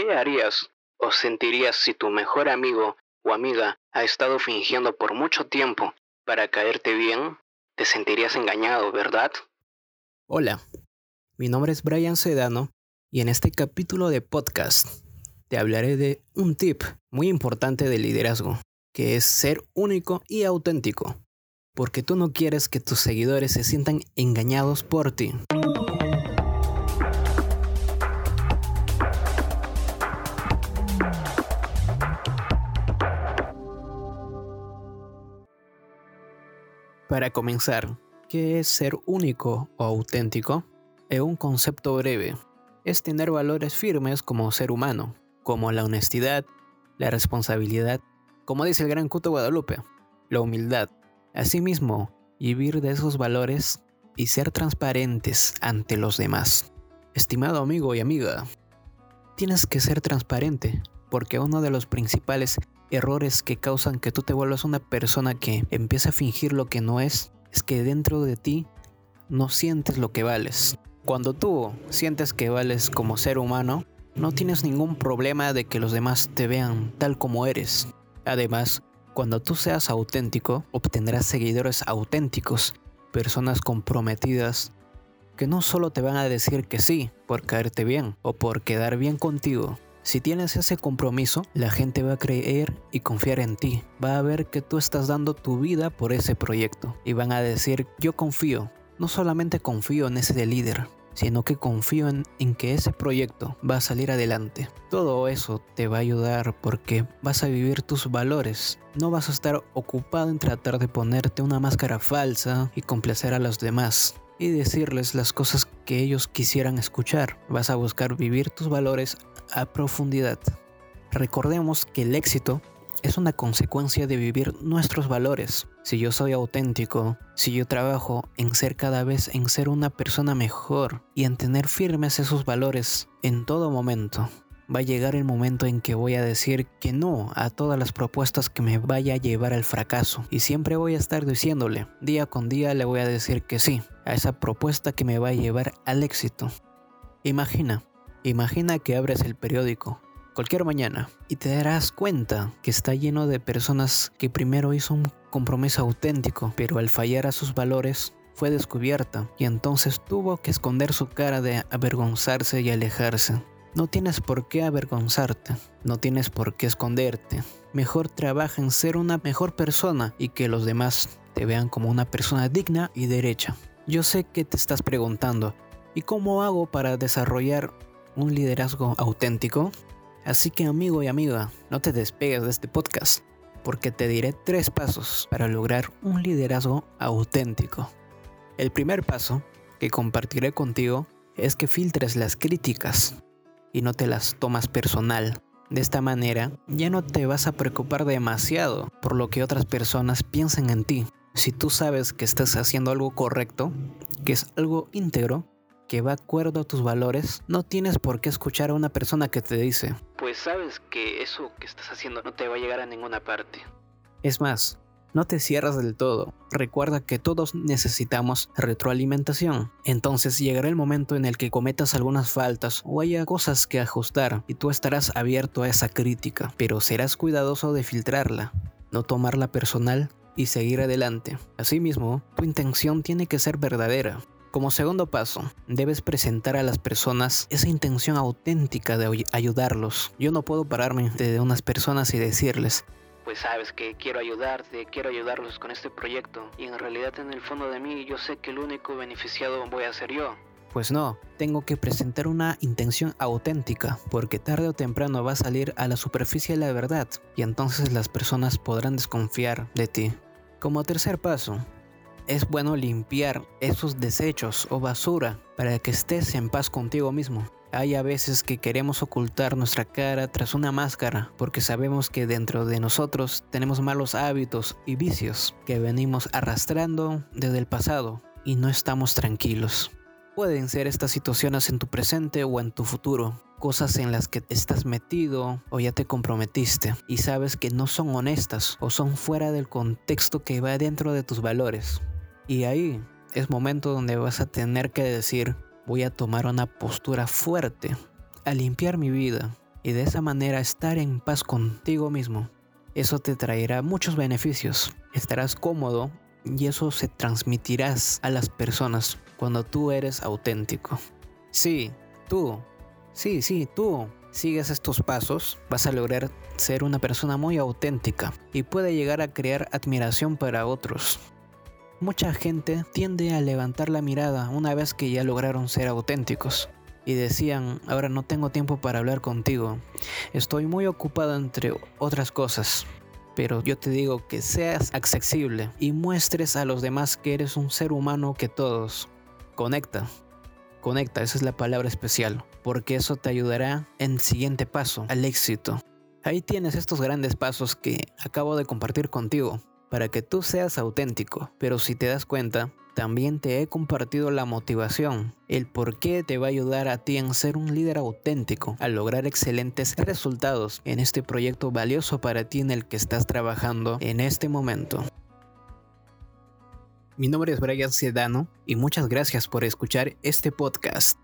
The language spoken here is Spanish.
¿Qué harías o sentirías si tu mejor amigo o amiga ha estado fingiendo por mucho tiempo para caerte bien? Te sentirías engañado, ¿verdad? Hola, mi nombre es Brian Sedano y en este capítulo de podcast te hablaré de un tip muy importante de liderazgo, que es ser único y auténtico, porque tú no quieres que tus seguidores se sientan engañados por ti. Para comenzar, ¿qué es ser único o auténtico? Es un concepto breve. Es tener valores firmes como ser humano, como la honestidad, la responsabilidad, como dice el gran Cuto Guadalupe, la humildad. Asimismo, vivir de esos valores y ser transparentes ante los demás. Estimado amigo y amiga, tienes que ser transparente, porque uno de los principales errores que causan que tú te vuelvas una persona que empieza a fingir lo que no es, es que dentro de ti no sientes lo que vales. Cuando tú sientes que vales como ser humano, no tienes ningún problema de que los demás te vean tal como eres. Además, cuando tú seas auténtico, obtendrás seguidores auténticos, personas comprometidas, que no solo te van a decir que sí por caerte bien o por quedar bien contigo, si tienes ese compromiso, la gente va a creer y confiar en ti. Va a ver que tú estás dando tu vida por ese proyecto. Y van a decir, yo confío. No solamente confío en ese líder, sino que confío en, en, que ese proyecto va a salir adelante. Todo eso te va a ayudar porque vas a vivir tus valores. No vas a estar ocupado en tratar de ponerte una máscara falsa y complacer a los demás y decirles las cosas que ellos quisieran escuchar. Vas a buscar vivir tus valores a profundidad. Recordemos que el éxito es una consecuencia de vivir nuestros valores. Si yo soy auténtico, si yo trabajo en ser cada vez en ser una persona mejor y en tener firmes esos valores en todo momento, va a llegar el momento en que voy a decir que no a todas las propuestas que me vaya a llevar al fracaso. Y siempre voy a estar diciéndole, día con día le voy a decir que sí a esa propuesta que me va a llevar al éxito. Imagina, Imagina que abres el periódico cualquier mañana y te darás cuenta que está lleno de personas que primero hizo un compromiso auténtico, pero al fallar a sus valores fue descubierta y entonces tuvo que esconder su cara de avergonzarse y alejarse. No tienes por qué avergonzarte, no tienes por qué esconderte. Mejor trabaja en ser una mejor persona y que los demás te vean como una persona digna y derecha. Yo sé que te estás preguntando, ¿y cómo hago para desarrollar un liderazgo auténtico? Así que amigo y amiga, no te despegues de este podcast, porque te diré tres pasos para lograr un liderazgo auténtico. El primer paso que compartiré contigo es que filtres las críticas y no te las tomas personal. De esta manera ya no te vas a preocupar demasiado por lo que otras personas piensen en ti. Si tú sabes que estás haciendo algo correcto, que es algo íntegro, que va acuerdo a tus valores, no tienes por qué escuchar a una persona que te dice, pues sabes que eso que estás haciendo no te va a llegar a ninguna parte. Es más, no te cierras del todo. Recuerda que todos necesitamos retroalimentación. Entonces llegará el momento en el que cometas algunas faltas o haya cosas que ajustar y tú estarás abierto a esa crítica, pero serás cuidadoso de filtrarla, no tomarla personal y seguir adelante. Asimismo, tu intención tiene que ser verdadera. Como segundo paso, debes presentar a las personas esa intención auténtica de ayudarlos. Yo no puedo pararme de unas personas y decirles, pues sabes que quiero ayudarte, quiero ayudarlos con este proyecto y en realidad en el fondo de mí yo sé que el único beneficiado voy a ser yo. Pues no, tengo que presentar una intención auténtica, porque tarde o temprano va a salir a la superficie la verdad, y entonces las personas podrán desconfiar de ti. Como tercer paso, es bueno limpiar esos desechos o basura para que estés en paz contigo mismo. Hay a veces que queremos ocultar nuestra cara tras una máscara porque sabemos que dentro de nosotros tenemos malos hábitos y vicios que venimos arrastrando desde el pasado y no estamos tranquilos. Pueden ser estas situaciones en tu presente o en tu futuro, cosas en las que estás metido o ya te comprometiste y sabes que no son honestas o son fuera del contexto que va dentro de tus valores. Y ahí es momento donde vas a tener que decir, voy a tomar una postura fuerte, a limpiar mi vida, y de esa manera estar en paz contigo mismo. Eso te traerá muchos beneficios. Estarás cómodo y eso se transmitirás a las personas cuando tú eres auténtico. Sí, tú. Sí, sí, tú. Sigues estos pasos, vas a lograr ser una persona muy auténtica y puede llegar a crear admiración para otros. Mucha gente tiende a levantar la mirada una vez que ya lograron ser auténticos y decían, ahora no tengo tiempo para hablar contigo, estoy muy ocupado entre otras cosas. Pero yo te digo que seas accesible y muestres a los demás que eres un ser humano que todos. Conecta, conecta, esa es la palabra especial, porque eso te ayudará en el siguiente paso, al éxito. Ahí tienes estos grandes pasos que acabo de compartir contigo, para que tú seas auténtico, pero si te das cuenta, también te he compartido la motivación, el por qué te va a ayudar a ti en ser un líder auténtico, a lograr excelentes resultados en este proyecto valioso para ti en el que estás trabajando en este momento. Mi nombre es Brian Sedano y muchas gracias por escuchar este podcast.